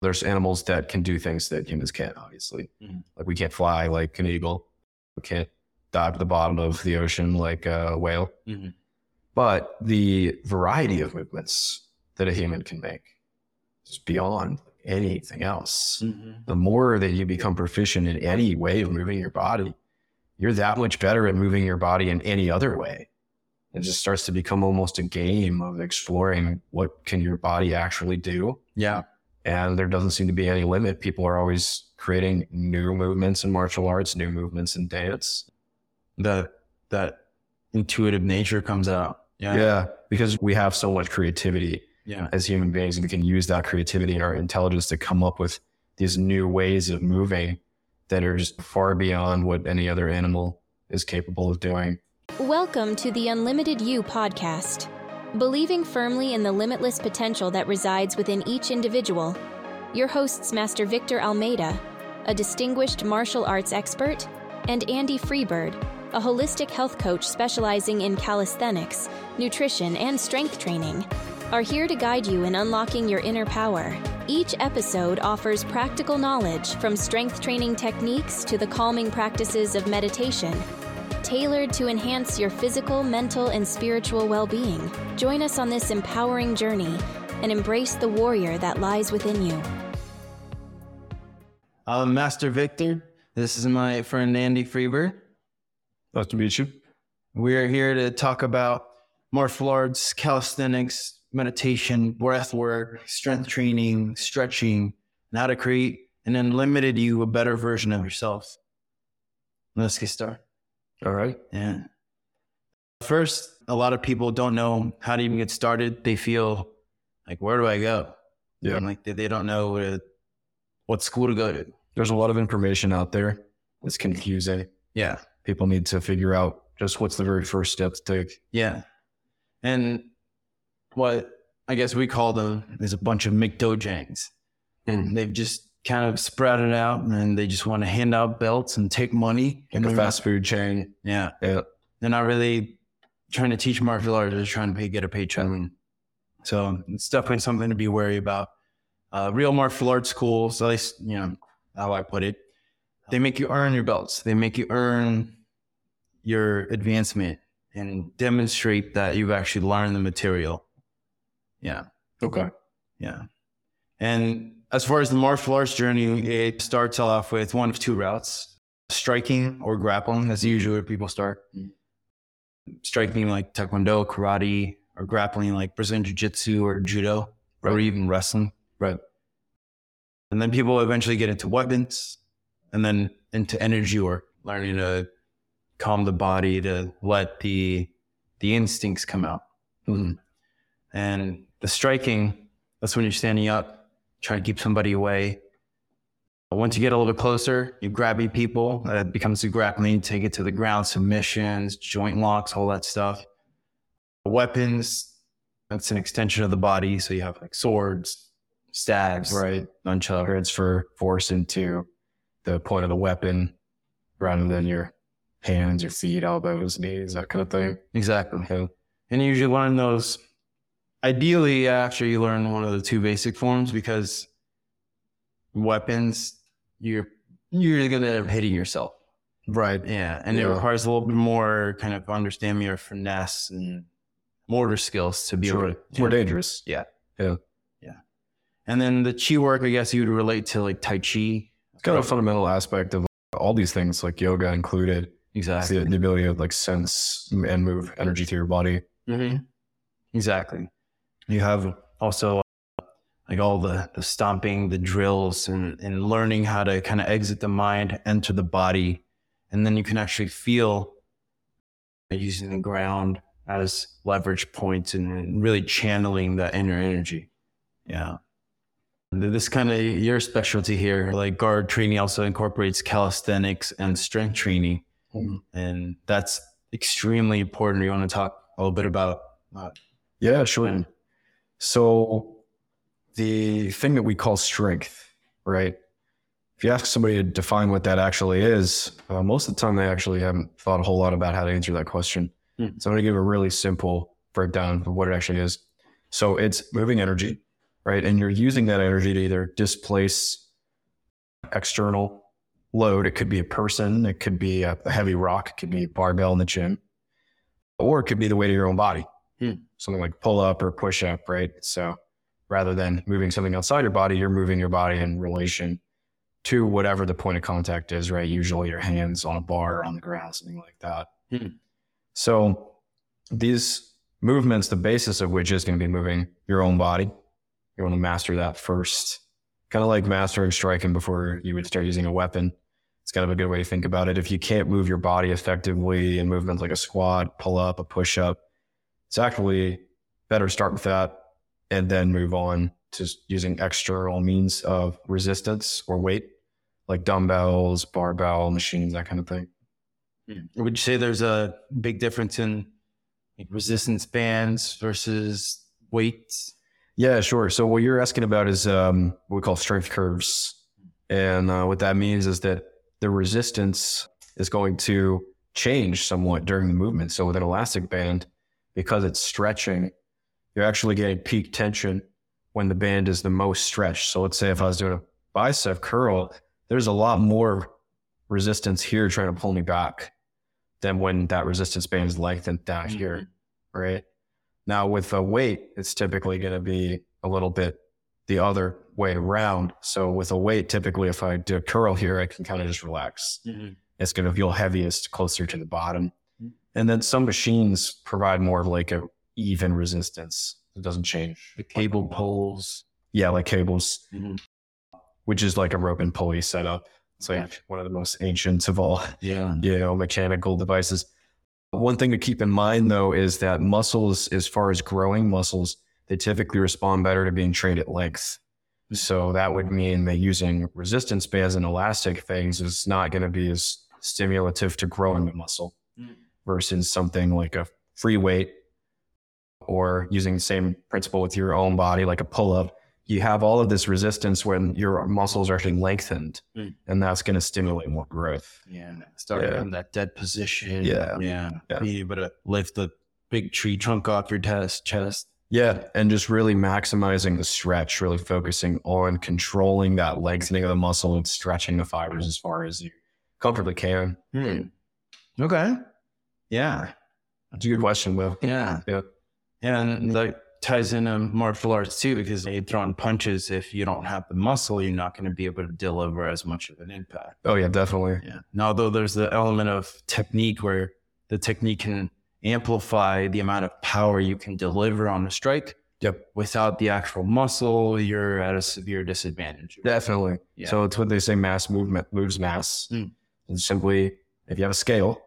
There's animals that can do things that humans can't, obviously. Mhm. Like we can't fly like an eagle. We can't dive to the bottom of the ocean like a whale. Mhm. But the variety of movements that a human can make is beyond anything else. Mhm. The more that you become proficient in any way of moving your body, you're that much better at moving your body in any other way. It just starts to become almost a game of exploring what can your body actually do. Yeah. And there doesn't seem to be any limit. People are always creating new movements in martial arts, new movements in dance. That that intuitive nature comes out. Yeah. Yeah, because we have so much creativity Yeah. as human beings, and we can use that creativity and our intelligence to come up with these new ways of moving that are just far beyond what any other animal is capable of doing. Welcome to the Unlimited You podcast. Believing firmly in the limitless potential that resides within each individual, your hosts, Master Victor Almeida, a distinguished martial arts expert, and Andy Freebird, a holistic health coach specializing in calisthenics, nutrition, and strength training, are here to guide you in unlocking your inner power. Each episode offers practical knowledge from strength training techniques to the calming practices of meditation tailored to enhance your physical, mental, and spiritual well being. Join us on this empowering journey and embrace the warrior that lies within you. I'm Master Victor. This is my friend Andy Freebird. Nice to meet you. We're here to talk about martial arts, calisthenics, meditation, breath work, strength training, stretching, and how to create an unlimited you, a better version of yourself. Let's get started. All right. Yeah. First, a lot of people don't know how to even get started. They feel like, where do I go? Yeah. And like they, they don't know what, what school to go to. There's a lot of information out there. It's confusing. Yeah. People need to figure out just what's the very first step to take. Yeah. And what I guess we call them is a bunch of McDojangs. And they've just kind of sprouted out and they just want to hand out belts and take money. Like a fast food chain. Yeah. Yeah. They're not really trying to teach martial arts, they're trying to pay, get a paycheck. So it's definitely something to be wary about. Uh, real martial arts schools, at least, you know, how I put it, they make you earn your belts. They make you earn your advancement and demonstrate that you've actually learned the material. Yeah. Okay. Yeah. And as far as the martial arts journey, it starts off with one of two routes striking or grappling. That's usually where people start. Striking like Taekwondo, karate, or grappling like Brazilian Jiu Jitsu or Judo, or even wrestling. Right. And then people eventually get into weapons and then into energy work, learning to calm the body, to let the the instincts come out. Mhm. And the striking, that's when you're standing up, trying to keep somebody away. Once you get a little bit closer, you grab your people. Uh, that becomes the grappling. Take it to the ground, submissions, joint locks, all that stuff. Weapons, that's an extension of the body. So you have like swords, stabs, Right. nunchuck. Transfer force into the point of the weapon rather than your hands, your feet, elbows, knees, that kind of thing. Exactly. Yeah. And you usually learn those ideally after you learn one of the two basic forms because weapons, you're you're gonna end up hitting yourself. Right. Yeah. And it requires a little bit more kind of understanding your finesse and mortar skills to be Sure. able to more dangerous. Yeah. Yeah. Yeah. And then the chi work, I guess you would relate to like Tai Chi. It's kind of a fundamental aspect of all these things, like yoga included. Exactly. the, the ability to like sense and move energy through your body. hmm Exactly. You have also uh, like all the, the stomping, the drills, and, and learning how to kind of exit the mind, enter the body. And then you can actually feel using the ground as leverage points and really channeling that inner energy. Yeah. This kind of your specialty here, like guard training also incorporates calisthenics and strength training. Mhm. And that's extremely important. You want to talk a little bit about uh, Yeah, sure. So the thing that we call strength, right? If you ask somebody to define what that actually is, uh, most of the time they actually haven't thought a whole lot about how to answer that question. Hmm. So I'm going to give a really simple breakdown of what it actually is. So it's moving energy right? And you're using that energy to either displace external load. It could be a person, it could be a, heavy rock, it could be a barbell in the gym, or it could be the weight of your own body. Hmm. Something like pull up or push up, right? So rather than moving something outside your body, you're moving your body in relation to whatever the point of contact is, right? Usually your hands on a bar or on the ground, something like that. Hmm. So these movements, the basis of which is going to be moving your own body. You want to master that first. Kind of like mastering striking before you would start using a weapon. It's kind of a good way to think about it. If you can't move your body effectively in movements like a squat, pull up, a push up, it's actually better start with that and then move on to using external means of resistance or weight, like dumbbells, barbell machines, that kind of thing. Would you say there's a big difference in resistance bands versus weights? Yeah, sure. So what you're asking about is um, what we call strength curves, and uh, what that means is that the resistance is going to change somewhat during the movement. So with an elastic band, because it's stretching, you're actually getting peak tension when the band is the most stretched. So let's say if I was doing a bicep curl, there's a lot more resistance here trying to pull me back than when that resistance band is lengthened down mm-hmm. here, right? Now with a weight, it's typically going to be a little bit the other way around. So with a weight, typically if I do a curl here, I can kind of just relax. Mm-hmm. It's going to feel heaviest closer to the bottom. And then some machines provide more of like a even resistance. It doesn't change. The cable poles. Yeah, like cables, Mhm. which is like a rope and pulley setup. It's like Gotcha. one of the most ancient of all Yeah. you know, mechanical devices. One thing to keep in mind though is that muscles, as far as growing muscles, they typically respond better to being trained at length. So that would mean that using resistance bands and elastic things is not going to be as stimulative to growing the muscle Mm. Versus something like a free weight or using the same principle with your own body, like a pull up. You have all of this resistance when your muscles are actually lengthened, Mm. and that's going to stimulate more growth. Yeah. Starting Yeah. from that dead position. Yeah. Yeah. Yeah. Being able to lift the big tree trunk off your test, chest. Yeah, and just really maximizing the stretch, really focusing on controlling that lengthening of the muscle and stretching the fibers as far as you comfortably can. Hmm. Okay. Yeah. That's a good question, Will. Yeah. Yeah. And that ties into martial arts too, because you throwing punches, if you don't have the muscle, you're not going to be able to deliver as much of an impact. Oh yeah, definitely. Yeah. And although there's the element of technique where the technique can amplify the amount of power you can deliver on a strike. Yep. Without the actual muscle, you're at a severe disadvantage. Definitely. Yeah. So it's what they say mass movement moves mass. Mm. And simply if you have a scale,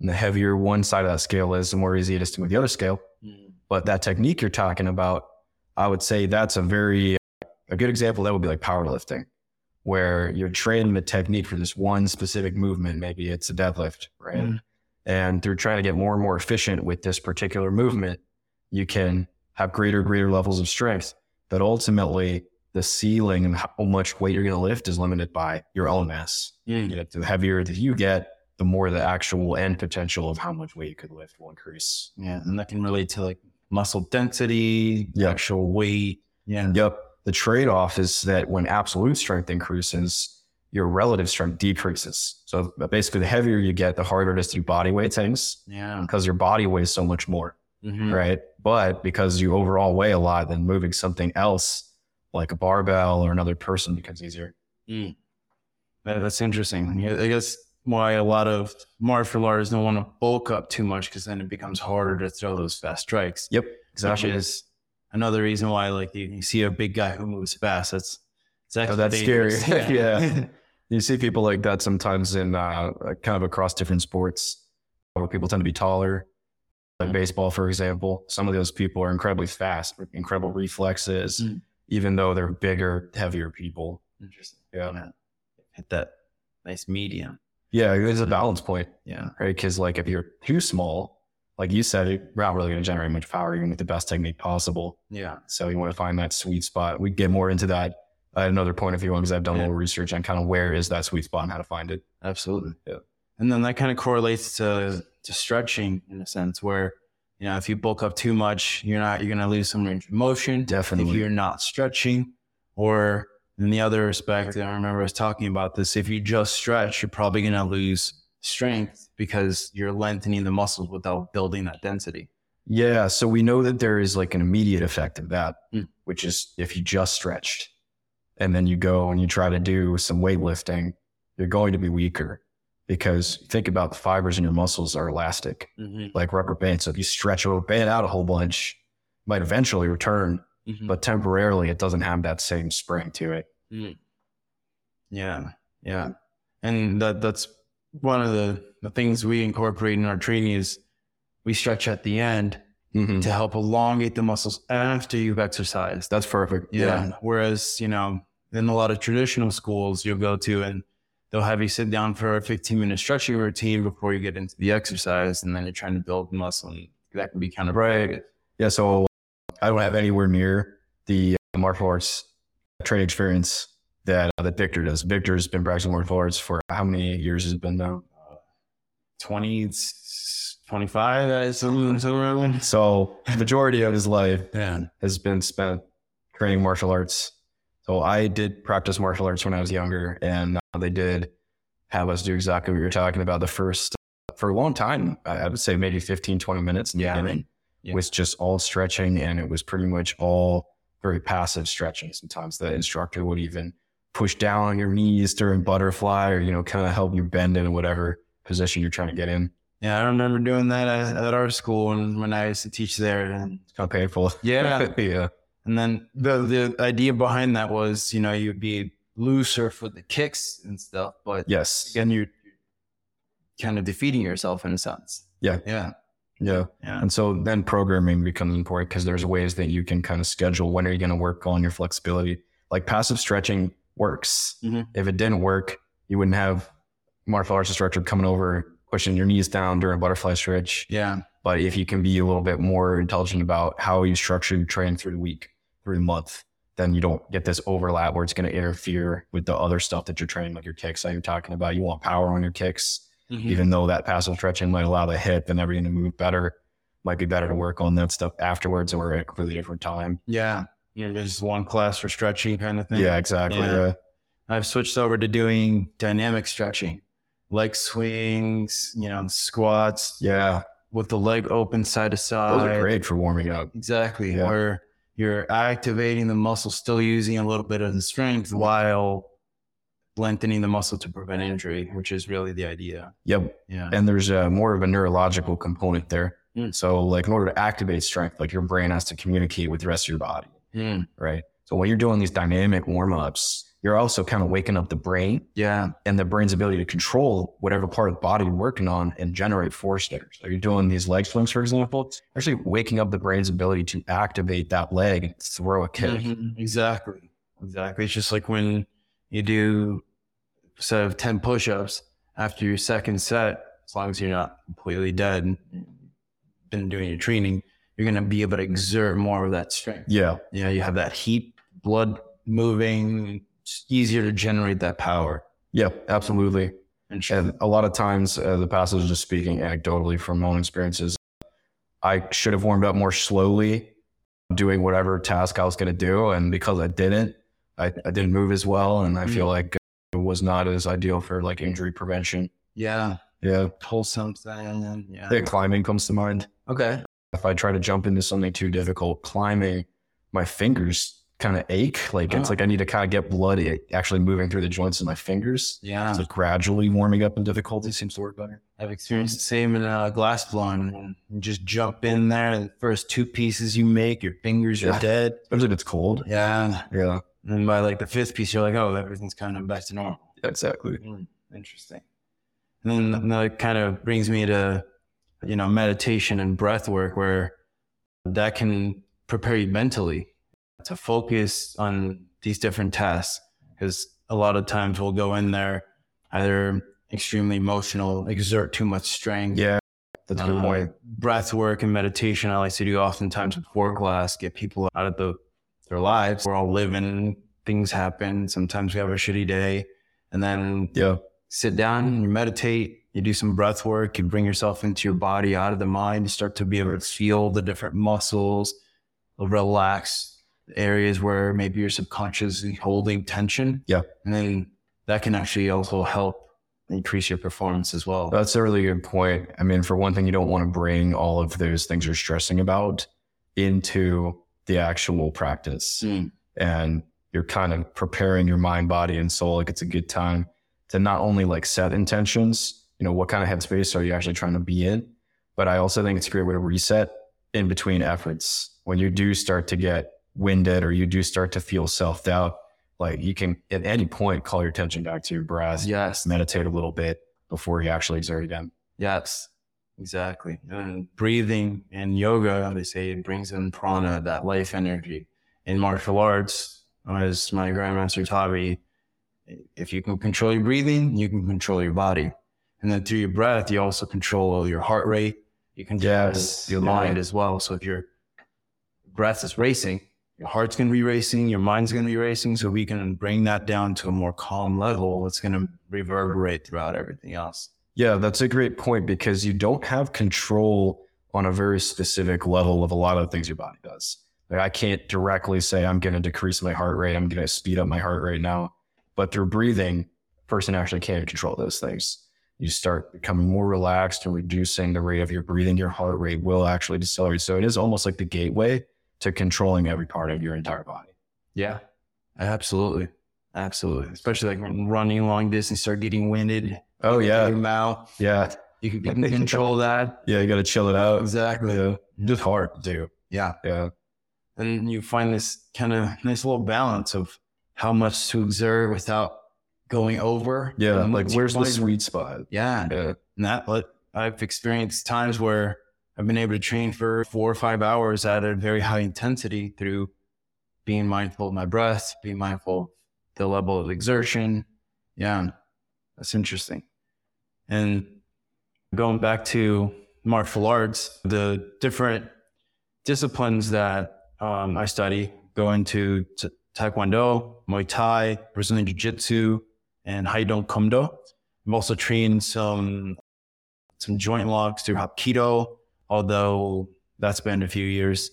and the heavier one side of that scale is, the more easy it is to move the other scale. Mm. But that technique you're talking about, I would say that's a very a good example. That would be like powerlifting, where you're training the technique for this one specific movement. Maybe it's a deadlift, right? Mm. And through trying to get more and more efficient with this particular movement, you can have greater, greater levels of strength. But ultimately, the ceiling and how much weight you're going to lift is limited by your own mass. Mm. You know, the heavier that you get, the more the actual end potential of how much weight you could lift will increase. Yeah. And that can relate to like muscle density, Yeah. actual weight. Yeah. Yep. The trade off is that when absolute strength increases, your relative strength decreases. So basically, the heavier you get, the harder it is to do body weight things Yeah. because your body weighs so much more, Mhm. right? But because you overall weigh a lot, then moving something else like a barbell or another person becomes easier. Mm. That- that's interesting. I guess why a lot of martial artists don't want to bulk up too much because then it becomes harder to throw those fast strikes. Yep. Which is another reason why, like, you, you see a big guy who moves fast. That's it's actually Oh, that's scary. dangerous. Yeah. You see people like that sometimes in uh, kind of across different sports where people tend to be taller. Like Mhm. baseball, for example, some of those people are incredibly fast, incredible reflexes, Mm. even though they're bigger, heavier people. Interesting. Yeah. Hit that nice medium. Yeah, it's a mm. balance point, Yeah. right? Because like if you're too small, like you said, you're not really going to generate much power, even with the best technique possible. Yeah. So you want to find that sweet spot. We get more into that at another point if you want, because I've done a little research on kind of where is that sweet spot and how to find it. Absolutely. Yeah. And then that kind of correlates to to stretching in a sense where You know, if you bulk up too much, you're not you're gonna lose some range of motion. Definitely. If you're not stretching, or in the other respect, I remember us talking about this. If you just stretch, you're probably gonna lose strength because you're lengthening the muscles without building that density. Yeah. So we know that there is like an immediate effect of that, Mm. which is if you just stretched and then you go and you try to do some weightlifting, you're going to be weaker because think about the fibers in your muscles are elastic, like rubber bands. So if you stretch a band out a whole bunch, it might eventually return, but temporarily it doesn't have that same spring to it. Yeah, yeah, and that that's one of the, the things we incorporate in our training is we stretch at the end Mhm. to help elongate the muscles after you've exercised. That's perfect. Yeah. Whereas, you know, in a lot of traditional schools you'll go to and they'll have you sit down for a 15 minute stretching routine before you get into the exercise. And then you're trying to build muscle and that can be kind of Right. Yeah. So I don't have anywhere near the uh, martial arts training experience that uh, that Victor does. Victor's been practicing martial arts for how many years has it been now? 20, 25, uh, something, something around. So the majority of his life Yeah. has been spent training martial arts. So I did practice martial arts when I was younger, and uh, they did have us do exactly what you're talking about. The first for a long time, I I would say maybe 15, 20 minutes in the Yeah. Yeah. was just all stretching, and it was pretty much all very passive stretching. Sometimes the instructor would even push down on your knees during butterfly, or you know, kind of help you bend in whatever position you're trying to get in. Yeah. I remember doing that at, at our school and when I used to teach there. And It's kind of painful. Yeah. yeah. And then the the idea behind that was, you know, you'd be looser for the kicks and stuff, but Yes. again, you're kind of defeating yourself in a sense. Yeah. Yeah. Yeah. Yeah. And so then programming becomes important because there's ways that you can kind of schedule when are you going to work on your flexibility. Like passive stretching works. Mhm. If it didn't work, you wouldn't have martial arts instructor coming over, pushing your knees down during a butterfly stretch. Yeah. But if you can be a little bit more intelligent about how you structure your training through the week, through the month, then you don't get this overlap where it's going to interfere with the other stuff that you're training, like your kicks that you're talking about. You want power on your kicks Mm-hmm. even though that passive stretching might allow the hip and everything to move better, might be better to work on that stuff afterwards or at a completely different time. Yeah. You know, there's one class for stretching kind of thing. Yeah, exactly. Yeah. Yeah. I've switched over to doing dynamic stretching, leg swings, you know, squats Yeah. with the leg open side to side. Those are great for warming up. Exactly. Yeah. Where you're activating the muscle, still using a little bit of the strength while lengthening the muscle to prevent injury, which is really the idea. Yep. Yeah. And there's a more of a neurological component there. Mm. So, like, in order to activate strength, like your brain has to communicate with the rest of your body, Mm. right? So, when you're doing these dynamic warm ups, you're also kind of waking up the brain Yeah. and the brain's ability to control whatever part of the body you're working on and generate force there. So you're doing these leg swings, for example, actually waking up the brain's ability to activate that leg and throw a kick. Mhm. Exactly. Exactly. It's just like when you do set of 10 push ups after your second set, as long as you're not completely dead and been doing your training, you're going to be able to exert more of that strength. Yeah. Yeah. You have that heat, blood moving, it's easier to generate that power. Yeah, absolutely. And And a lot of times, uh, the passage is just speaking anecdotally from my own experiences. I should have warmed up more slowly, doing whatever task I was going to do. And because I didn't, I, I didn't move as well. And I feel like it was not as ideal for like injury prevention. yeah. Yeah. Pull something. Yeah. Think climbing comes to mind. Okay. If I try to jump into something too difficult, climbing, my fingers kind of ache. Like it's Oh. like I need to kind of get blood actually moving through the joints in my fingers. Yeah. So gradually warming up in difficulty seems to work better. I've experienced the same in uh, glass blowing. You just jump in there. The first two pieces you make, your fingers are dead. Especially if it's cold. Yeah. Yeah. And by like the fifth piece, you're like, oh, everything's kind of back to normal. Exactly. Mm, interesting. And then that kind of brings me to, you know, meditation and breath work where that can prepare you mentally to focus on these different tasks. Because a lot of times we'll go in there either extremely emotional, exert too much strength, Yeah. That's a good uh, point. breath work and meditation, I like to do oftentimes before class, get people out of the, their lives. We're all living, things happen. Sometimes we have a shitty day. And then Yeah. sit down, you meditate, you do some breath work, you bring yourself into your body, out of the mind, you start to be able to feel the different muscles, relax areas where maybe you're subconsciously holding tension. Yeah. And then that can actually also help increase your performance as well. That's a really good point. I mean, for one thing, you don't want to bring all of those things you're stressing about into the actual practice. Mm. And you're kind of preparing your mind, body, and soul. Like it's a good time to not only like set intentions, you know, what kind of headspace are you actually trying to be in? But I also think it's a great way to reset in between efforts. When you do start to get winded or you do start to feel self doubt, like you can at any point call your attention back to your breath, Yes. meditate a little bit before you actually exert again. Yes, exactly. And breathing in yoga, they say it brings in prana, that life energy. In martial arts, as my grandmaster taught me, if you can control your breathing, you can control your body. And then through your breath, you also control your heart rate. You can Yes, your yeah. mind as well. So if your breath is racing, your heart's going to be racing, your mind's going to be racing. So we can bring that down to a more calm level. It's going to reverberate throughout everything else. Yeah, that's a great point because you don't have control on a very specific level of a lot of the things your body does. Like I can't directly say I'm going to decrease my heart rate, I'm going to speed up my heart rate now, but through breathing, a person actually can control those things. You start becoming more relaxed and reducing the rate of your breathing, your heart rate will actually decelerate. So it is almost like the gateway to controlling every part of your entire body. Yeah, absolutely. Absolutely. Especially like running long distance, start getting winded. Oh Your yeah, mouth. yeah, You can, you can control that. yeah. You got to chill it out. Exactly. Yeah, just hard to do. Yeah. Yeah, And you find this kind of nice little balance of how much to exert without going over. yeah. Like where's the sweet spot? Yeah. Yeah. And that, what I've experienced times where I've been able to train for four or five hours at a very high intensity through being mindful of my breath, being mindful of the level of exertion. Yeah, that's interesting. And going back to martial arts, the different disciplines that um, I study go into t- Taekwondo, Muay Thai, Brazilian Jiu Jitsu, and Haidong Kumdo. I'm also trained some some joint locks through Hapkido, although that's been a few years.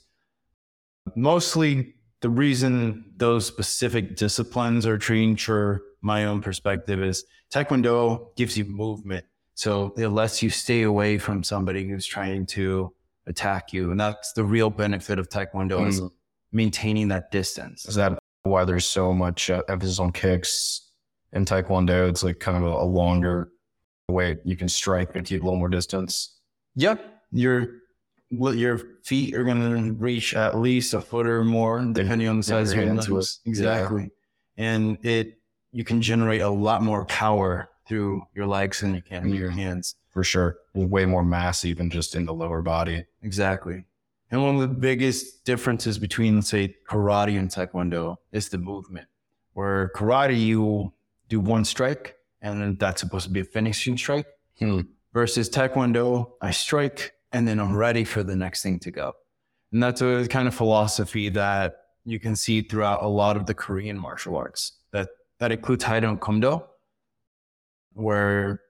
Mostly the reason those specific disciplines are trained for my own perspective is Taekwondo gives you movement. So it lets you stay away from somebody who's trying to attack you. And that's the real benefit of Taekwondo is Mm. maintaining that distance. Is that why there's so much uh, emphasis on kicks in Taekwondo? It's like kind of a, a longer way you can strike and keep a little more distance. Yep. Your well, your feet are going to reach at least a foot or more, depending on the size of your hands. Exactly. And it you can generate a lot more power through your legs than you can with your hands. For sure. Way more mass even just in the lower body. Exactly. And one of the biggest differences between, let's say, karate and taekwondo is the movement. Where karate, you do one strike, and then that's supposed to be a finishing strike. Hmm. Versus taekwondo, I strike, and then I'm ready for the next thing to go. And that's a kind of philosophy that you can see throughout a lot of the Korean martial arts. That that includes Haidong Kumdo, where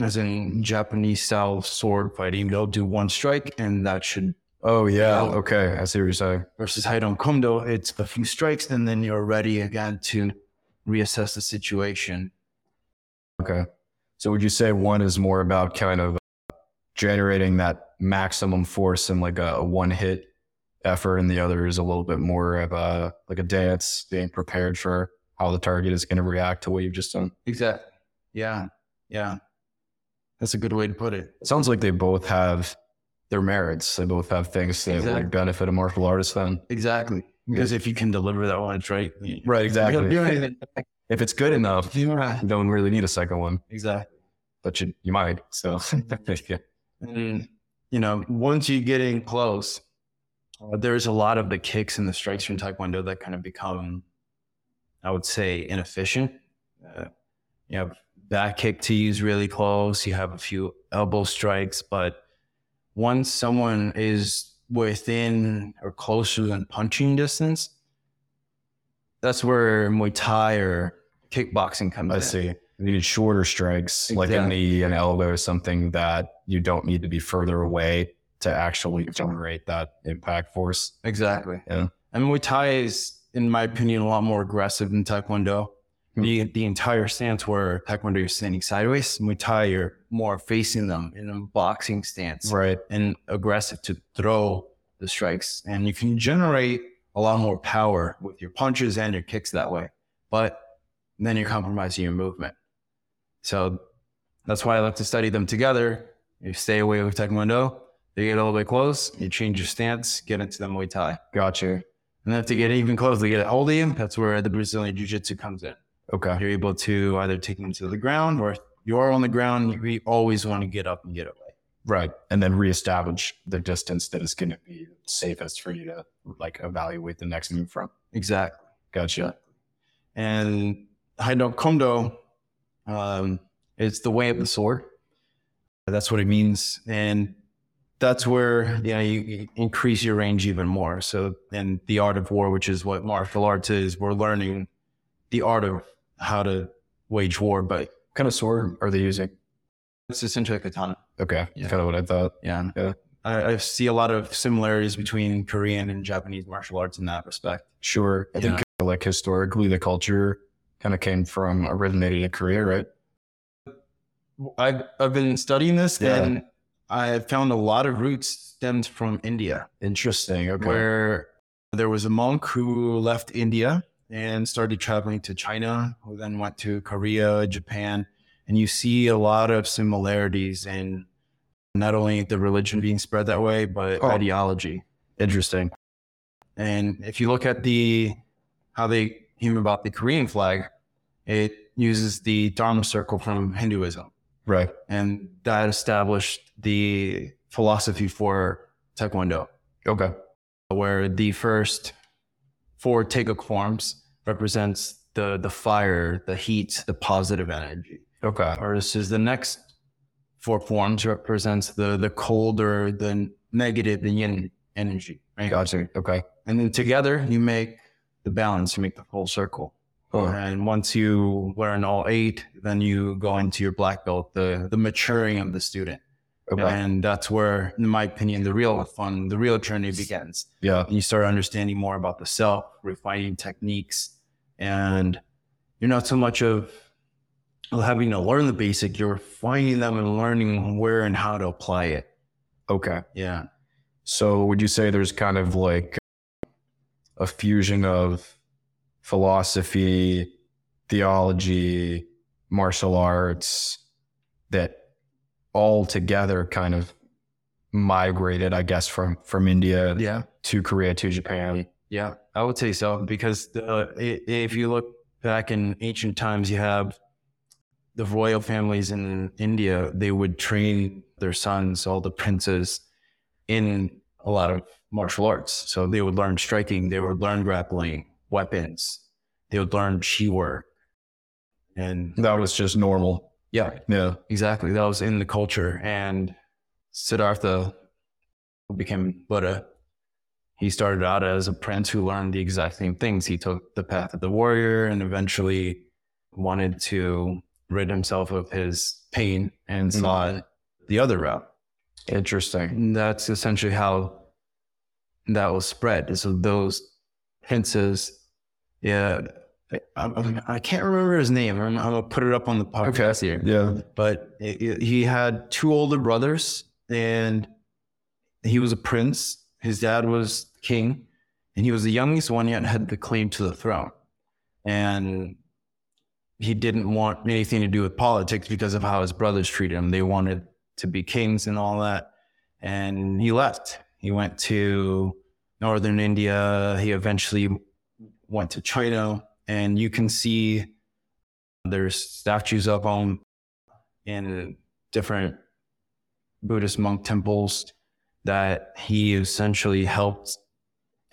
as in Japanese style sword fighting, they'll do one strike and that should Oh yeah. Yeah. Okay. I see what you're saying. versus Haidong Kumdo, it's a few strikes and then you're ready again to reassess the situation. Okay. So would you say one is more about kind of generating that maximum force in like a, a one hit effort and the other is a little bit more of a like a dance, being prepared for how the target is going to react to what you've just done? Exactly. Yeah. Yeah. That's a good way to put it. It sounds like they both have their merits. They both have things that Exactly. would benefit a martial artist then. Exactly. Because if you can deliver that one Right, do anything. If it's good enough, you don't really need a second one, Exactly. but you, you might. So, yeah. And, you know, once you get in close, uh, there's a lot of the kicks and the strikes from Taekwondo that kind of become, I would say, inefficient. Uh, you have back kick to use really close. You have a few elbow strikes, but once someone is within or closer than punching distance, that's where Muay Thai or kickboxing comes I in. I see. You need shorter strikes, like a knee and elbow, or something that you don't need to be further away to actually generate that impact force. Exactly. Yeah. And Muay Thai is, in my opinion, a lot more aggressive than Taekwondo. Hmm. The the entire stance where Taekwondo you're standing sideways, Muay Thai you're more facing them in a boxing stance Right. and aggressive to throw the strikes. And you can generate a lot more power with your punches and your kicks that way. But then you're compromising your movement. So that's why I like to study them together. You stay away with Taekwondo, they get a little bit close, you change your stance, get into the Muay Thai. Gotcha. And then to get even closer, to get a hold of you, that's where the Brazilian Jiu Jitsu comes in. Okay. You're able to either take them to the ground or you are on the ground, we always want to get up and get away. Right. And then reestablish the distance that is going to be safest for you to like evaluate the next move from. Exactly. Gotcha. And Haidong Kumdo um, is the way of the sword. That's what it means. And that's where you know you, increase your range even more. So in the art of war, which is what martial arts is, we're learning the art of how to wage war, but What kind of sword are they using? it's essentially a katana. Okay. Yeah. Kind of what I thought. Yeah. Yeah. I, I see a lot of similarities between Korean and Japanese martial arts in that respect. Sure. I think uh, like historically the culture kind of came from originated in Korea, right? I've, I've been studying this Yeah. and I found a lot of roots stemmed from India, Interesting. Okay. where there was a monk who left India and started traveling to China, who then went to Korea, Japan. And you see a lot of similarities in not only the religion being spread that way, but Oh. ideology. Interesting. And if you look at the how they came about the Korean flag, it uses the Dharma circle from Hinduism. Right. And that established the philosophy for Taekwondo, Okay. where the first four Taeguk forms represents the the fire, the heat, the positive energy. Okay. Versus the next four forms represents the the colder, the negative, the yin energy. Right? Gotcha. Okay. And then together you make the balance, you make the full circle. Oh, And once you learn all eight, then you go into your black belt, the the maturing of the student. okay. And that's where, in my opinion, the real fun, the real journey begins. Yeah. And you start understanding more about the self, refining techniques, and you're not so much of having to learn the basic, you're finding them and learning where and how to apply it. Okay. Yeah. So would you say there's kind of like a fusion of philosophy, theology, martial arts that all together kind of migrated, I guess, from from India Yeah. to Korea to Japan. Yeah, I would say so because i- if you look back in ancient times, you have the royal families in India. They would train their sons, all the princes, in a lot of martial arts. So they would learn striking, they would learn grappling, weapons, they would learn chi work, and That was just normal. yeah, Yeah. exactly. That was in the culture. And Siddhartha, who became Buddha, he started out as a prince who learned the exact same things. He took the path of the warrior and eventually wanted to rid himself of his pain and Mhm. saw the other route. Interesting. And that's essentially how that was spread. So those princes, yeah, I, I, I can't remember his name. I'm, I'm gonna put it up on the podcast here. Yeah. but it, it- he had two older brothers and he was a prince. His dad was king and he was the youngest one yet had the claim to the throne. And he didn't want anything to do with politics because of how his brothers treated him. They wanted to be kings and all that. And he left. He went to northern india. He eventually went to china and you can see there's statues of him in different Buddhist monk temples that he essentially helped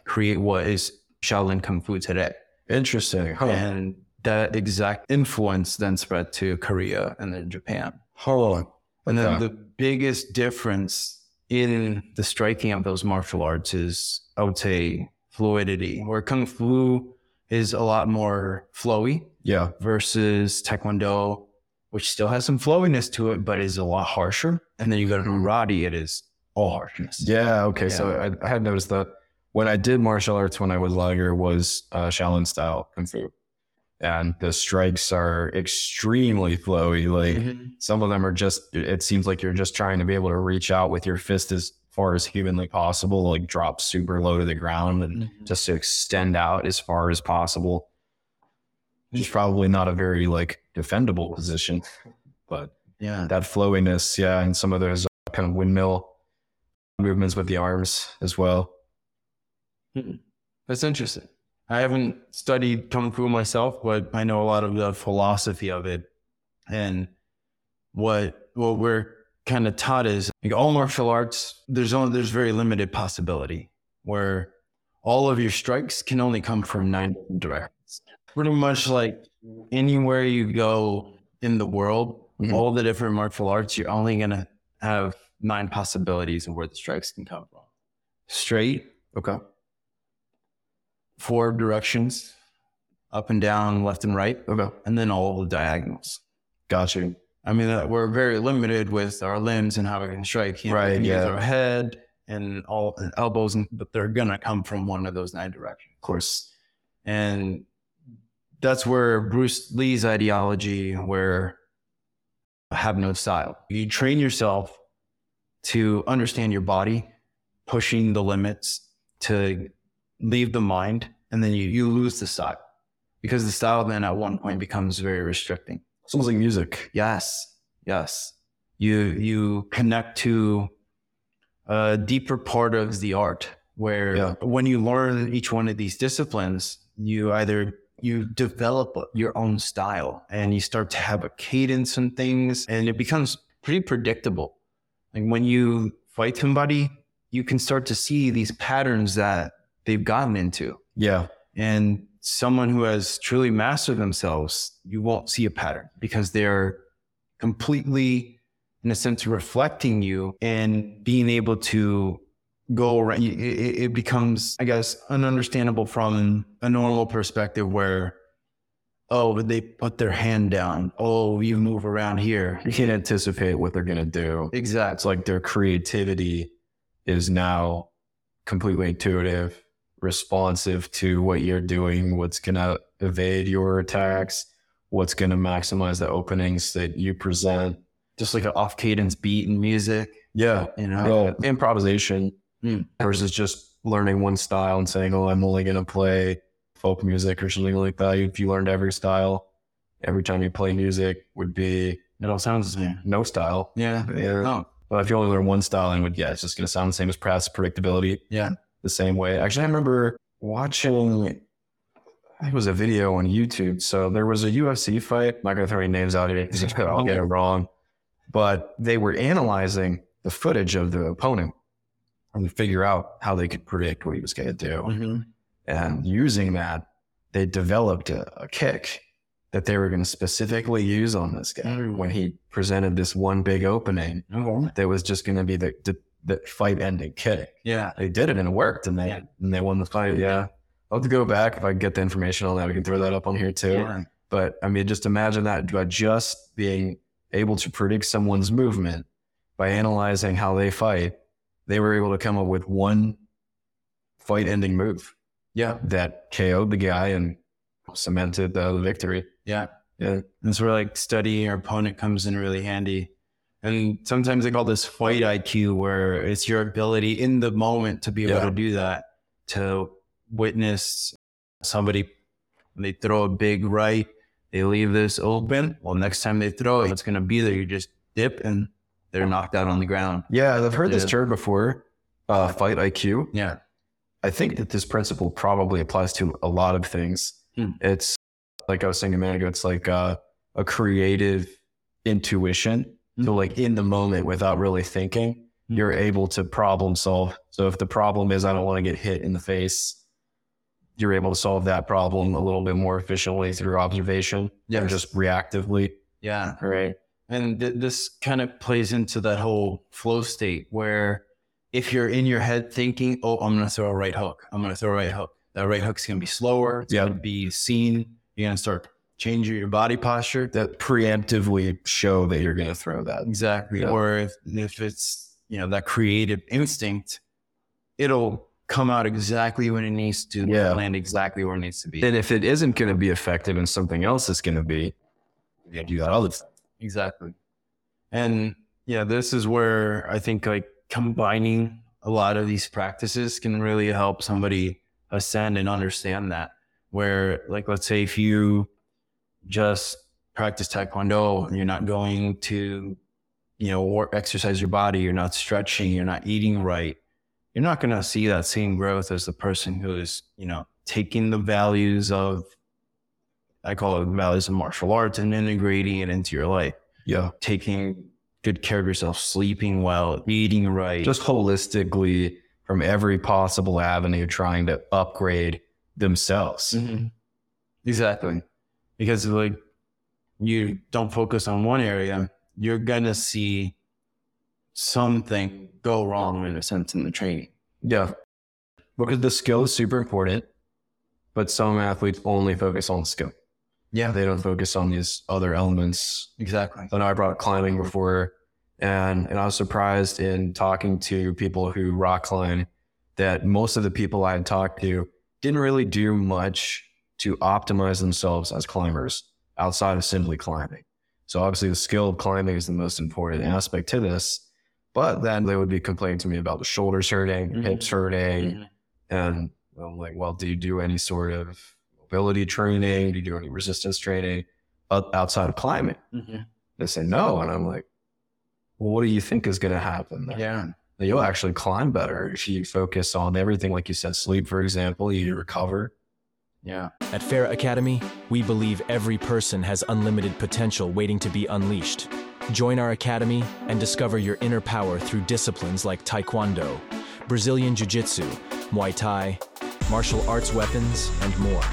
create what is Shaolin Kung Fu today. Interesting. Huh. And that exact influence then spread to Korea and then Japan. Hold on. And then Okay. the biggest difference in the striking of those martial arts is, I would say, fluidity, where Kung Fu is a lot more flowy Yeah. versus Taekwondo which still has some flowiness to it, but is a lot harsher. And then you go to karate, it is all harshness. Yeah. Okay. So I, I had noticed that when I did martial arts when I was younger was uh, Shaolin style kung fu, and the strikes are extremely flowy. Like Mm-hmm. some of them are just. It seems like you're just trying to be able to reach out with your fist as far as humanly possible, like drop super low to the ground and Mm-hmm. just to extend out as far as possible. It's probably not a very like defendable position, but Yeah. that flowiness, yeah, and some of those uh, kind of windmill movements with the arms as well. That's interesting. I haven't studied Kung Fu myself, but I know a lot of the philosophy of it. And what what we're kind of taught is like all martial arts, there's only there's very limited possibility where all of your strikes can only come from nine directions. Pretty much like anywhere you go in the world, Mhm. all the different martial arts, you're only gonna have nine possibilities of where the strikes can come from. Straight, Okay. four directions, up and down, left and right, Okay. and then all the diagonals. Got you. I mean, uh, we're very limited with our limbs and how we can strike. You know, Right, yeah. our head and all and elbows, and, but they're gonna come from one of those nine directions. Of course. And that's where Bruce Lee's ideology, where have no style. You train yourself to understand your body, pushing the limits to leave the mind, and then you, you lose the style. Because the style then at one point becomes very restricting. Almost like music. Yes, yes. You you connect to a deeper part of the art where Yeah. when you learn each one of these disciplines, you either you develop your own style and you start to have a cadence and things and it becomes pretty predictable. Like when you fight somebody, you can start to see these patterns that they've gotten into. Yeah. And someone who has truly mastered themselves, you won't see a pattern because they're completely, in a sense, reflecting you and being able to go around. It, becomes, I guess, ununderstandable from a normal perspective where, oh, they put their hand down. Oh, you move around here. You can't anticipate what they're gonna do. It's Exactly. like their creativity is now completely intuitive, responsive to what you're doing, what's gonna evade your attacks, what's gonna maximize the openings that you present. Just like an off cadence beat in music, Yeah. you know? Yeah, improvisation Mm. versus just learning one style and saying, "Oh, I'm only gonna play folk music or something like that." If you learned every style, every time you play music would be It all sounds the same. no style. Yeah. Yeah. Oh, But if you only learn one style, then would yeah, it's just gonna sound the same as past predictability. Yeah. The same way. Actually, I remember watching. I think It was a video on YouTube. So there was a UFC fight. I'm not gonna throw any names out here because I'll get it wrong. But they were analyzing the footage of the opponent and to figure out how they could predict what he was going to do. mhm. And using that, they developed a, a kick that they were going to specifically use on this guy Mm. when he presented this one big opening Oh, that was just going to be the, the, the fight ending kick. yeah. They did it and it worked and they, Yeah. and they won the fight. Yeah. I'll have to go back if I get the information on that. We can throw that up on here too. Yeah. But I mean, just imagine that by just being able to predict someone's movement by analyzing how they fight, they were able to come up with one fight ending move Yeah. that KO'd the guy and cemented the victory. Yeah. Yeah. That's where like studying your opponent comes in really handy. And sometimes they call this fight IQ, where it's your ability in the moment to be able Yeah. to do that, to witness somebody, when they throw a big right, they leave this open. Well, next time they throw it, it's going to be there. You just dip and they're knocked out on the ground. Yeah. I've heard this term before, uh, fight IQ. Yeah. I think that this principle probably applies to a lot of things. Hmm. It's like I was saying a minute ago, it's like uh, a creative intuition. So, Hmm. like in the moment without really thinking, Hmm. you're able to problem solve. So, if the problem is I don't want to get hit in the face, you're able to solve that problem a little bit more efficiently through observation Yeah. and just reactively. Yeah. Right. And th- this kind of plays into that whole flow state where if you're in your head thinking, oh, I'm going to throw a right hook, I'm going to throw a right hook, that right hook's going to be slower. It's Yeah. going to be seen. You're going to start change your body posture. that preemptively show that you're going to throw that. Exactly. Yeah. Or if, if it's, you know, that creative instinct, it'll come out exactly when it needs to Yeah. land exactly where it needs to be. And if it isn't going to be effective and something else is going to be, you do that other thing. Exactly. And yeah, this is where I think like combining a lot of these practices can really help somebody ascend and understand that. Where, like, let's say if you just practice Taekwondo you're not going to, you know, work, exercise your body, you're not stretching, you're not eating right, you're not going to see that same growth as the person who is, you know, taking the values of, I call it values of martial arts and integrating it into your life Yeah. taking good care of yourself, sleeping well, eating right. Just holistically from every possible avenue, trying to upgrade themselves. Mhm. exactly. Because like you don't focus on one area, you're gonna see something go wrong in a sense in the training. Yeah. Because the skill is super important, but some athletes only focus on skill. Yeah, They don't focus on these other elements exactly. I know I brought climbing before, and and I was surprised in talking to people who rock climb that most of the people I had talked to didn't really do much to optimize themselves as climbers outside of simply climbing. So obviously the skill of climbing is the most important aspect to this. But then they would be complaining to me about the shoulders hurting, Mhm. hips hurting, Mhm. and I'm like, well, do you do any sort of mobility training? Do you do any resistance training outside of climbing? Mhm. They say no. And I'm like, well, what do you think is going to happen? there? Yeah. That You'll actually climb better if you focus on everything, like you said, sleep, for example, you recover. Yeah. At Farah Academy, we believe every person has unlimited potential waiting to be unleashed. Join our academy and discover your inner power through disciplines like Taekwondo, Brazilian Jiu Jitsu, Muay Thai, martial arts weapons, and more.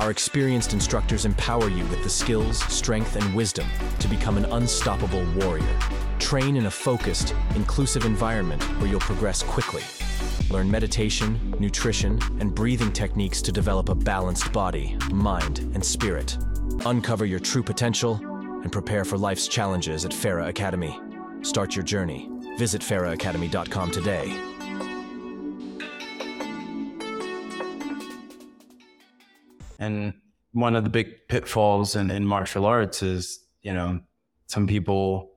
Our experienced instructors empower you with the skills, strength, and wisdom to become an unstoppable warrior. Train in a focused, inclusive environment where you'll progress quickly. Learn meditation, nutrition, and breathing techniques to develop a balanced body, mind, and spirit. Uncover your true potential and prepare for life's challenges at Farah Academy. Start your journey. Visit farahacademy.com today. And one of the big pitfalls in, in martial arts is, you know, some people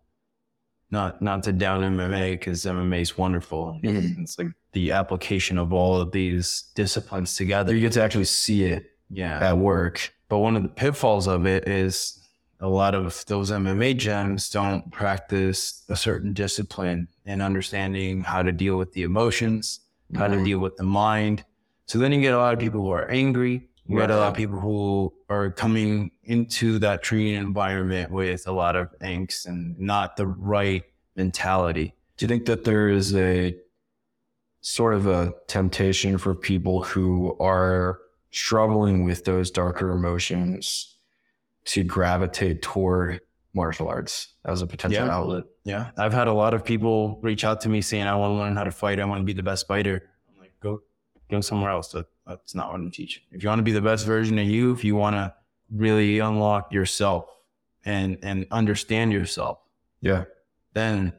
not not to down MMA because MMA is wonderful. Mhm. It's like the application of all of these disciplines together. You get to actually see it Yeah. at work. But one of the pitfalls of it is a lot of those MMA gyms don't practice a certain discipline and understanding how to deal with the emotions, how to Mhm. deal with the mind. So then you get a lot of people who are angry. You had a lot of people who are coming into that training environment with a lot of angst and not the right mentality. Do you think that there is a sort of a temptation for people who are struggling with those darker emotions to gravitate toward martial arts as a potential Yeah. outlet? Yeah. I've had a lot of people reach out to me saying, I want to learn how to fight. I want to be the best fighter. I'm like, go, go somewhere else. That, that's not what I'm teaching. If you want to be the best version of you, if you want to really unlock yourself and, and understand yourself, Yeah. then,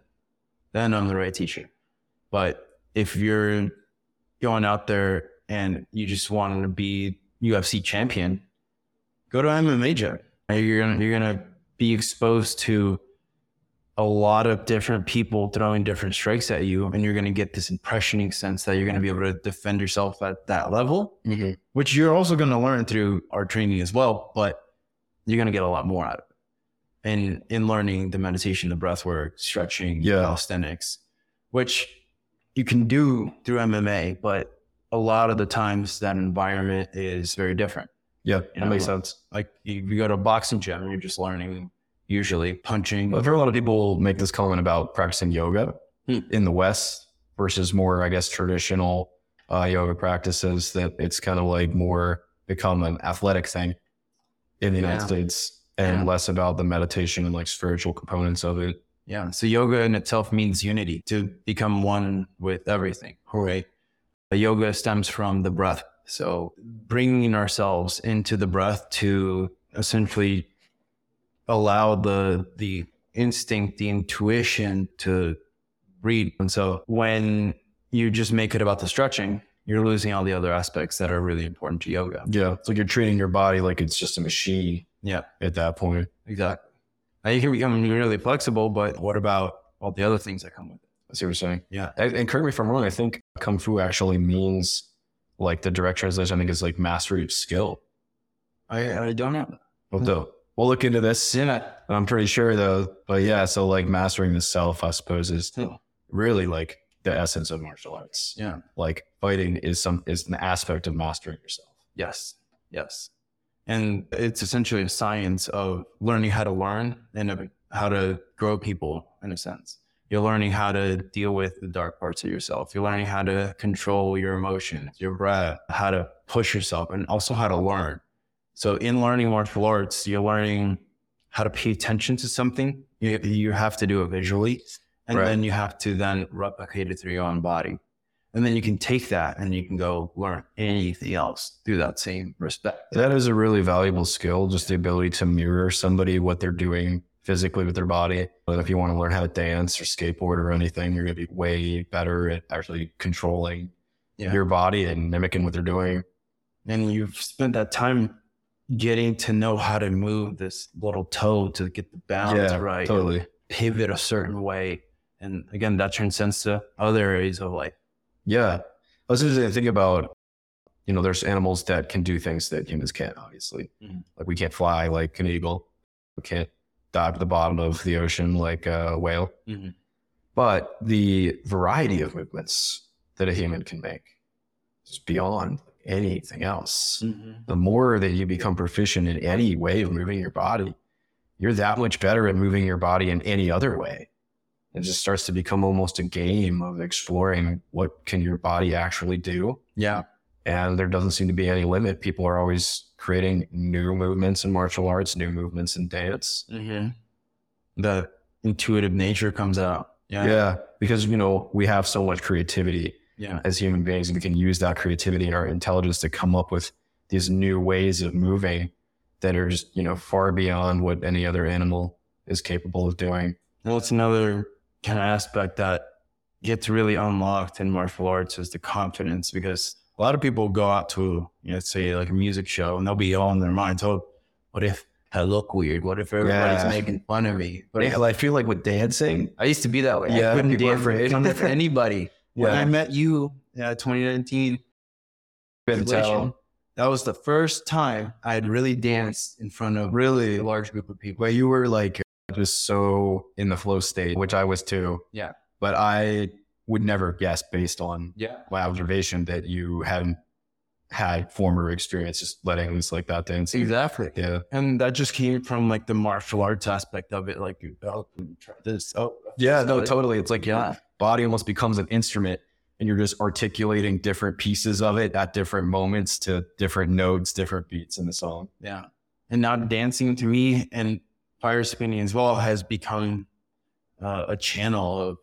then I'm the right teacher. But if you're going out there and you just want to be UFC champion, go to MMA gym. You're gonna you're gonna be exposed to a lot of different people throwing different strikes at you, and you're gonna get this impressioning sense that you're gonna be able to defend yourself at that level, Mm-hmm. which you're also gonna learn through our training as well. But you're gonna get a lot more out of it. And in learning the meditation, the breath work, stretching, Yeah. calisthenics, which you can do through MMA, but a lot of the times that environment is very different. Yeah. You That makes sense. Like if you go to a boxing gym, you're just learning usually punching. I've heard a lot of people make this comment about practicing yoga Hmm. in the West versus more, I guess, traditional uh, yoga practices. That it's kind of like more become an athletic thing in the United Yeah. States and Yeah. less about the meditation and like spiritual components of it. Yeah. So yoga in itself means unity to become one with everything. Hooray. The yoga stems from the breath. So bringing ourselves into the breath to essentially allow the the instinct, the intuition to read. And so when you just make it about the stretching, you're losing all the other aspects that are really important to yoga. Yeah. It's like you're treating your body like it's just a machine Yeah, at that point. exactly. Now you can become really flexible, but what about all the other things that come with it? I see what you're saying. Yeah. And, correct me if I'm wrong. I think Kung Fu actually means like the direct translation, I think is like mastery of skill. I, I don't know. We'll do. We'll look into this. Yeah. I'm pretty sure though. But yeah, so like mastering the self, I suppose, is Yeah. really like the essence of martial arts. Yeah. Like fighting is some is an aspect of mastering yourself. Yes. Yes. And it's essentially a science of learning how to learn and how to grow people in a sense. You're learning how to deal with the dark parts of yourself. You're learning how to control your emotions, your breath, how to push yourself, and also how to learn. So, in learning martial arts, you're learning how to pay attention to something. You, you have to do it visually, and Right. then you have to then replicate it through your own body. And then you can take that and you can go learn anything else through that same respect. That is a really valuable skill, just the ability to mirror somebody what they're doing physically with their body. But if you want to learn how to dance or skateboard or anything, you're going to be way better at actually controlling Yeah. your body and mimicking what they're doing. And you've spent that time getting to know how to move this little toe to get the balance right, totally. pivot a certain way. And again, that transcends to other areas of life. Yeah. I was just thinking about, you know, there's animals that can do things that humans can't, obviously. Mhm. Like we can't fly like an eagle. We can't dive to the bottom of the ocean like a whale. Mhm. But the variety of movements that a human can make is beyond anything else. The more that you become proficient in any way of moving your body, you're that much better at moving your body in any other way. It just starts to become almost a game of exploring what can your body actually do. Yeah. And there doesn't seem to be any limit. People are always creating new movements in martial arts, new movements in dance. Mm-hmm. The intuitive nature comes out. Yeah. Yeah. Because, you know, we have so much creativity Yeah. Um, as human beings, we can use that creativity and our intelligence to come up with these new ways of moving that are just, you know, far beyond what any other animal is capable of doing. Well, it's another kind of aspect that gets really unlocked in martial arts is the confidence because a lot of people go out to, you know, say like a music show and they'll be all in their minds, oh, what if I look weird? What if everybody's Yeah. making fun of me? But But I feel like with dancing, I used to be that way. Yeah, I couldn't people are dance afraid. in front of anybody. When Yeah. I met you, uh, 2019, that was the first time I had really danced in front of Really? a large group of people. But you were like just so in the flow state, which I was too. Yeah. But I would never guess based on Yeah. my observation that you hadn't had former experience just letting loose like that dance. Exactly. Yeah. And that just came from like the martial arts aspect of it. Like, oh, try this. Oh, Yeah, no, totally. It's like Yeah. Body almost becomes an instrument and you're just articulating different pieces of it at different moments to different notes, different beats in the song. Yeah. And now dancing to me and fire spinning as well has become uh, a channel of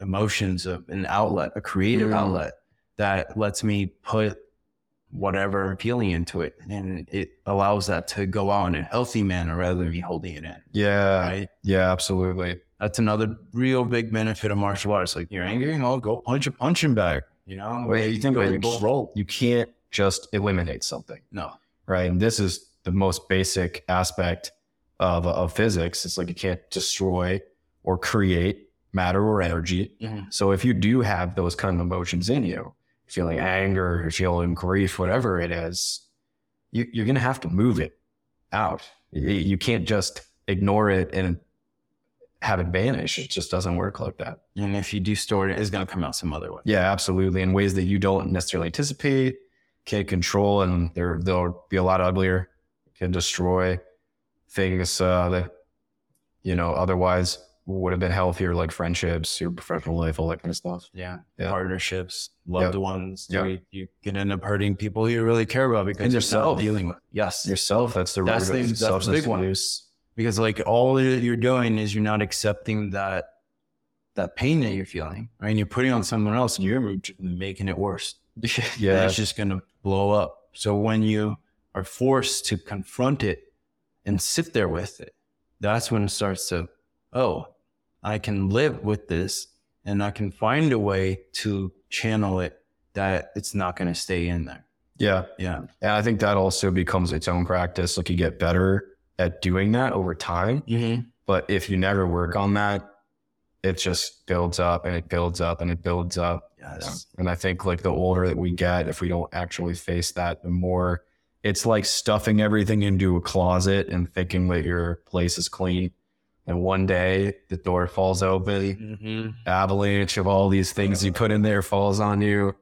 emotions, of an outlet, a creative Mm. outlet that lets me put whatever I'm feeling into it. And it allows that to go out in a healthy manner rather than me holding it in. Yeah. Right. Yeah, absolutely. That's another real big benefit of martial arts. Like you're angry, oh, go punch a punching bag. You know, Wait, you think about go roll. You can't just eliminate something, No. right? And this is the most basic aspect of, of physics. It's like you can't destroy or create matter or energy. Mhm. So if you do have those kind of emotions in you, feeling anger, feeling grief, whatever it is, you, you're going to have to move it out. You, you can't just ignore it and have it vanish. It just doesn't work like that. And if you do store it, it's going to come out some other way. Yeah, absolutely. In ways that you don't necessarily anticipate, can't control, and they're, they'll be a lot uglier, can destroy things uh, that, you know, otherwise would have been healthier, like friendships, your professional life, all that kind of stuff. Yeah. Yeah. Partnerships, loved ones. Yep. You, you can end up hurting people you really care about because And you're yourself. dealing with. Yes. Yourself, that's the That's the- that's the big one. abuse. Because like all that you're doing is you're not accepting that that pain that you're feeling, right? And you're putting on someone else and you're making it worse. Yeah. It's just going to blow up. So when you are forced to confront it and sit there with it, that's when it starts to, oh, I can live with this and I can find a way to channel it that it's not going to stay in there. Yeah. Yeah. And I think that also becomes its own practice. Like you get better at doing that over time. Mm-hmm. But if you never work on that, it just builds up and it builds up and it builds up. Yes. And I think like the older that we get, if we don't actually face that, the more it's like stuffing everything into a closet and thinking that your place is clean. And one day the door falls open, Mm-hmm. avalanche of all these things you put in there falls on you.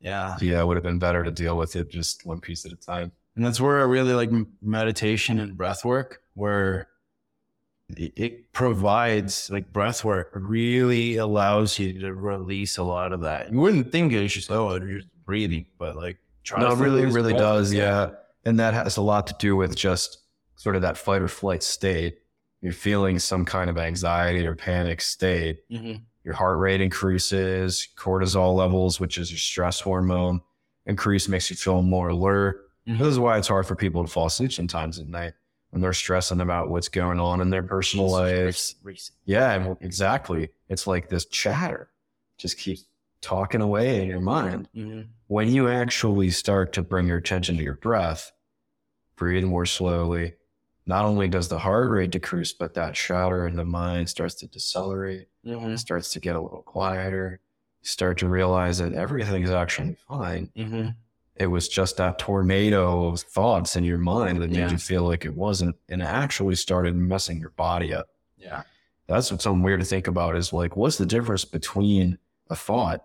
Yeah. Yeah, it would have been better to deal with it just one piece at a time. And that's where I really like meditation and breath work, where it, provides like breath work really allows you to release a lot of that. You wouldn't think it's just, oh, you're just breathing, but like, try No, it really, really breath. does. Yeah. And that has a lot to do with just sort of that fight or flight state. You're feeling some kind of anxiety or panic state. Mhm. Your heart rate increases, cortisol levels, which is your stress hormone, increase makes you feel more alert. Mhm. This is why it's hard for people to fall asleep sometimes at night when they're stressing about what's going on in their personal lives. Yeah, exactly. It's like this chatter just keeps talking away in your mind Mhm. when you actually start to bring your attention to your breath, breathe more slowly, not only does the heart rate decrease, but that chatter in the mind starts to decelerate, Mhm. it starts to get a little quieter. You start to realize that everything is actually fine. Mhm. It was just that tornado of thoughts in your mind that made Yeah. you feel like it wasn't, and it actually started messing your body up. Yeah. That's what's something weird to think about is like, what's the difference between a thought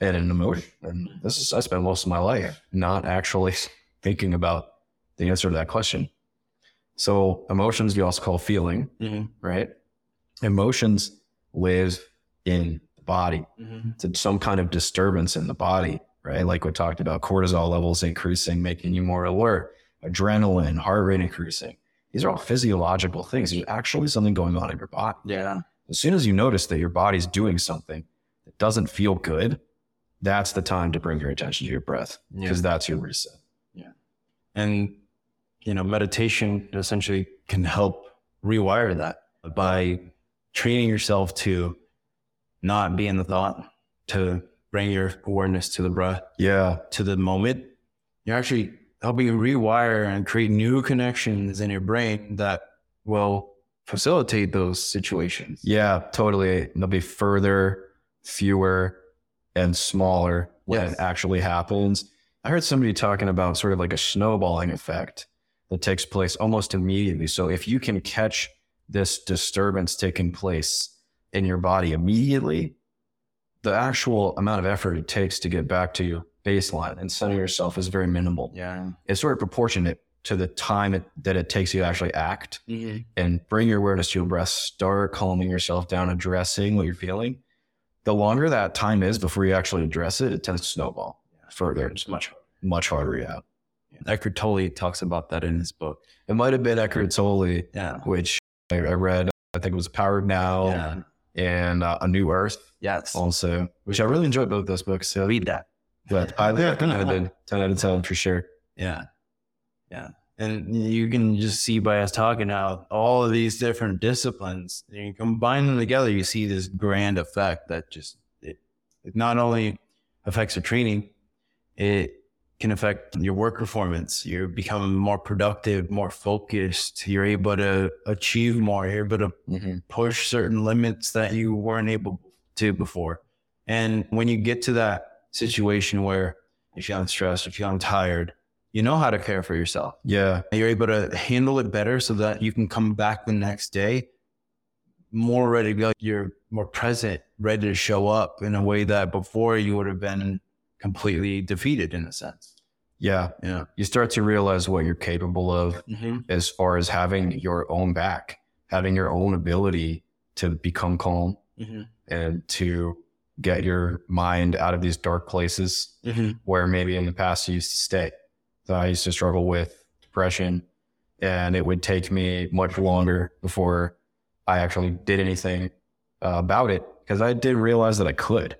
and an emotion? And this is, I spent most of my life not actually thinking about the answer to that question. So emotions we also call feeling, Mhm. right? Emotions live in the body. Mhm. It's some kind of disturbance in the body, right? Like we talked about cortisol levels increasing, making you more alert, adrenaline, heart rate increasing. These are all physiological things. There's actually something going on in your body. Yeah. As soon as you notice that your body's doing something that doesn't feel good, that's the time to bring your attention to your breath Yeah. because that's your reset. Yeah. And, you know, meditation essentially can help rewire that by training yourself to not be in the thought, to bring your awareness to the breath, Yeah. to the moment. You're actually helping you rewire and create new connections in your brain that will facilitate those situations. Yeah, totally. They'll be further, fewer, and smaller when Yes. it actually happens. I heard somebody talking about sort of like a snowballing effect that takes place almost immediately. So if you can catch this disturbance taking place in your body immediately, the actual amount of effort it takes to get back to your baseline and center yourself is very minimal. Yeah. It's sort of proportionate to the time it, that it takes you to actually act Mhm. and bring your awareness to your breath, start calming yourself down, addressing what you're feeling. The longer that time is before you actually address it, it tends to snowball further. It's much, much harder. Yeah. Eckhart Tolle talks about that in his book. It might have been Eckhart Tolle, Yeah. which I, I read, I think it was Power of Now Yeah. And uh, A New Earth Yes. also, which I really enjoyed both those books. So, Read that. but I recommended 10 out of 10 for sure. Yeah. Yeah. And you can just see by us talking how all of these different disciplines, and you combine them together, you see this grand effect that just, it, it not only affects your training, it can affect your work performance. You're becoming more productive, more focused. You're able to achieve more. You're able to Mm-hmm. push certain limits that you weren't able to before. And when you get to that situation where you're feeling stressed, you're feeling tired, you know how to care for yourself. Yeah. You're able to handle it better so that you can come back the next day more ready to go. You're more present, ready to show up in a way that before you would have been completely defeated in a sense. Yeah. Yeah. You start to realize what you're capable of Mm-hmm. as far as having your own back, having your own ability to become calm Mm-hmm. and to get your mind out of these dark places Mm-hmm. where maybe in the past you used to stay. So I used to struggle with depression and it would take me much longer before I actually did anything uh, about it because I didn't realize that I could.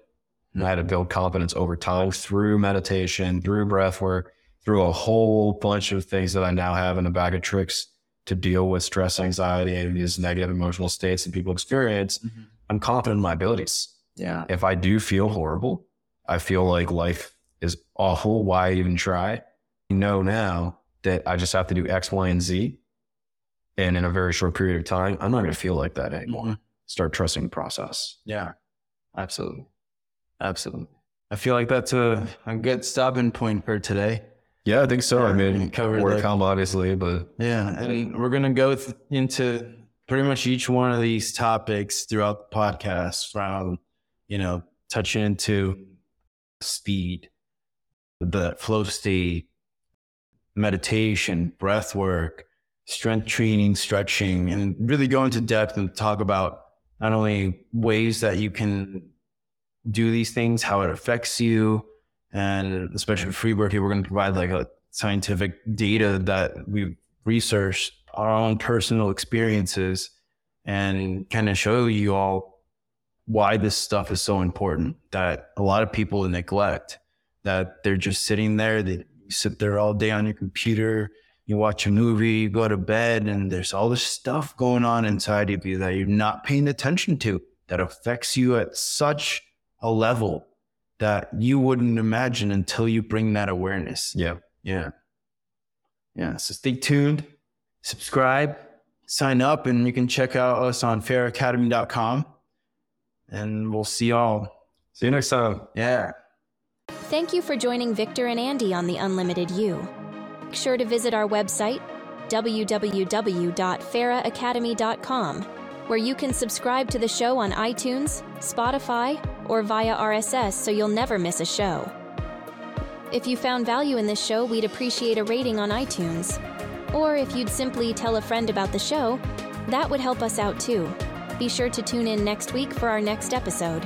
And I had to build confidence over time through meditation, through breath work, through a whole bunch of things that I now have in a bag of tricks to deal with stress, anxiety, and these negative emotional states that people experience, Mm-hmm. I'm confident in my abilities. Yeah. If I do feel horrible, I feel like life is awful. Why even try? You know now that I just have to do X, Y, and Z. And in a very short period of time, I'm not going to feel like that anymore. Mhm. Start trusting the process. Yeah. Absolutely. Absolutely. I feel like that's a, a good stopping point for today. Yeah, I think so. I mean, work like- obviously, but Yeah, and we're gonna go th- into pretty much each one of these topics throughout the podcast, from you know touching into speed, the flow state, meditation, breath work, strength training, stretching, and really go into depth and talk about not only ways that you can do these things, how it affects you, and especially free work, we're going to provide like a scientific data that we've researched, our own personal experiences, and kind of show you all why this stuff is so important that a lot of people neglect. That they're just sitting there, they sit there all day on your computer, you watch a movie, you go to bed, and there's all this stuff going on inside of you that you're not paying attention to that affects you at such a level that you wouldn't imagine until you bring that awareness. yeah. Yeah. Yeah. So stay tuned, subscribe, sign up, and you can check out us on farahacademy.com. And we'll see y'all. See you next time. Yeah. Thank you for joining Victor and Andy on The Unlimited You. Make sure to visit our website, www.farahacademy.com, where you can subscribe to the show on iTunes, Spotify, or via RSS so you'll never miss a show. If you found value in this show, we'd appreciate a rating on iTunes. Or if you'd simply tell a friend about the show, that would help us out too. Be sure to tune in next week for our next episode.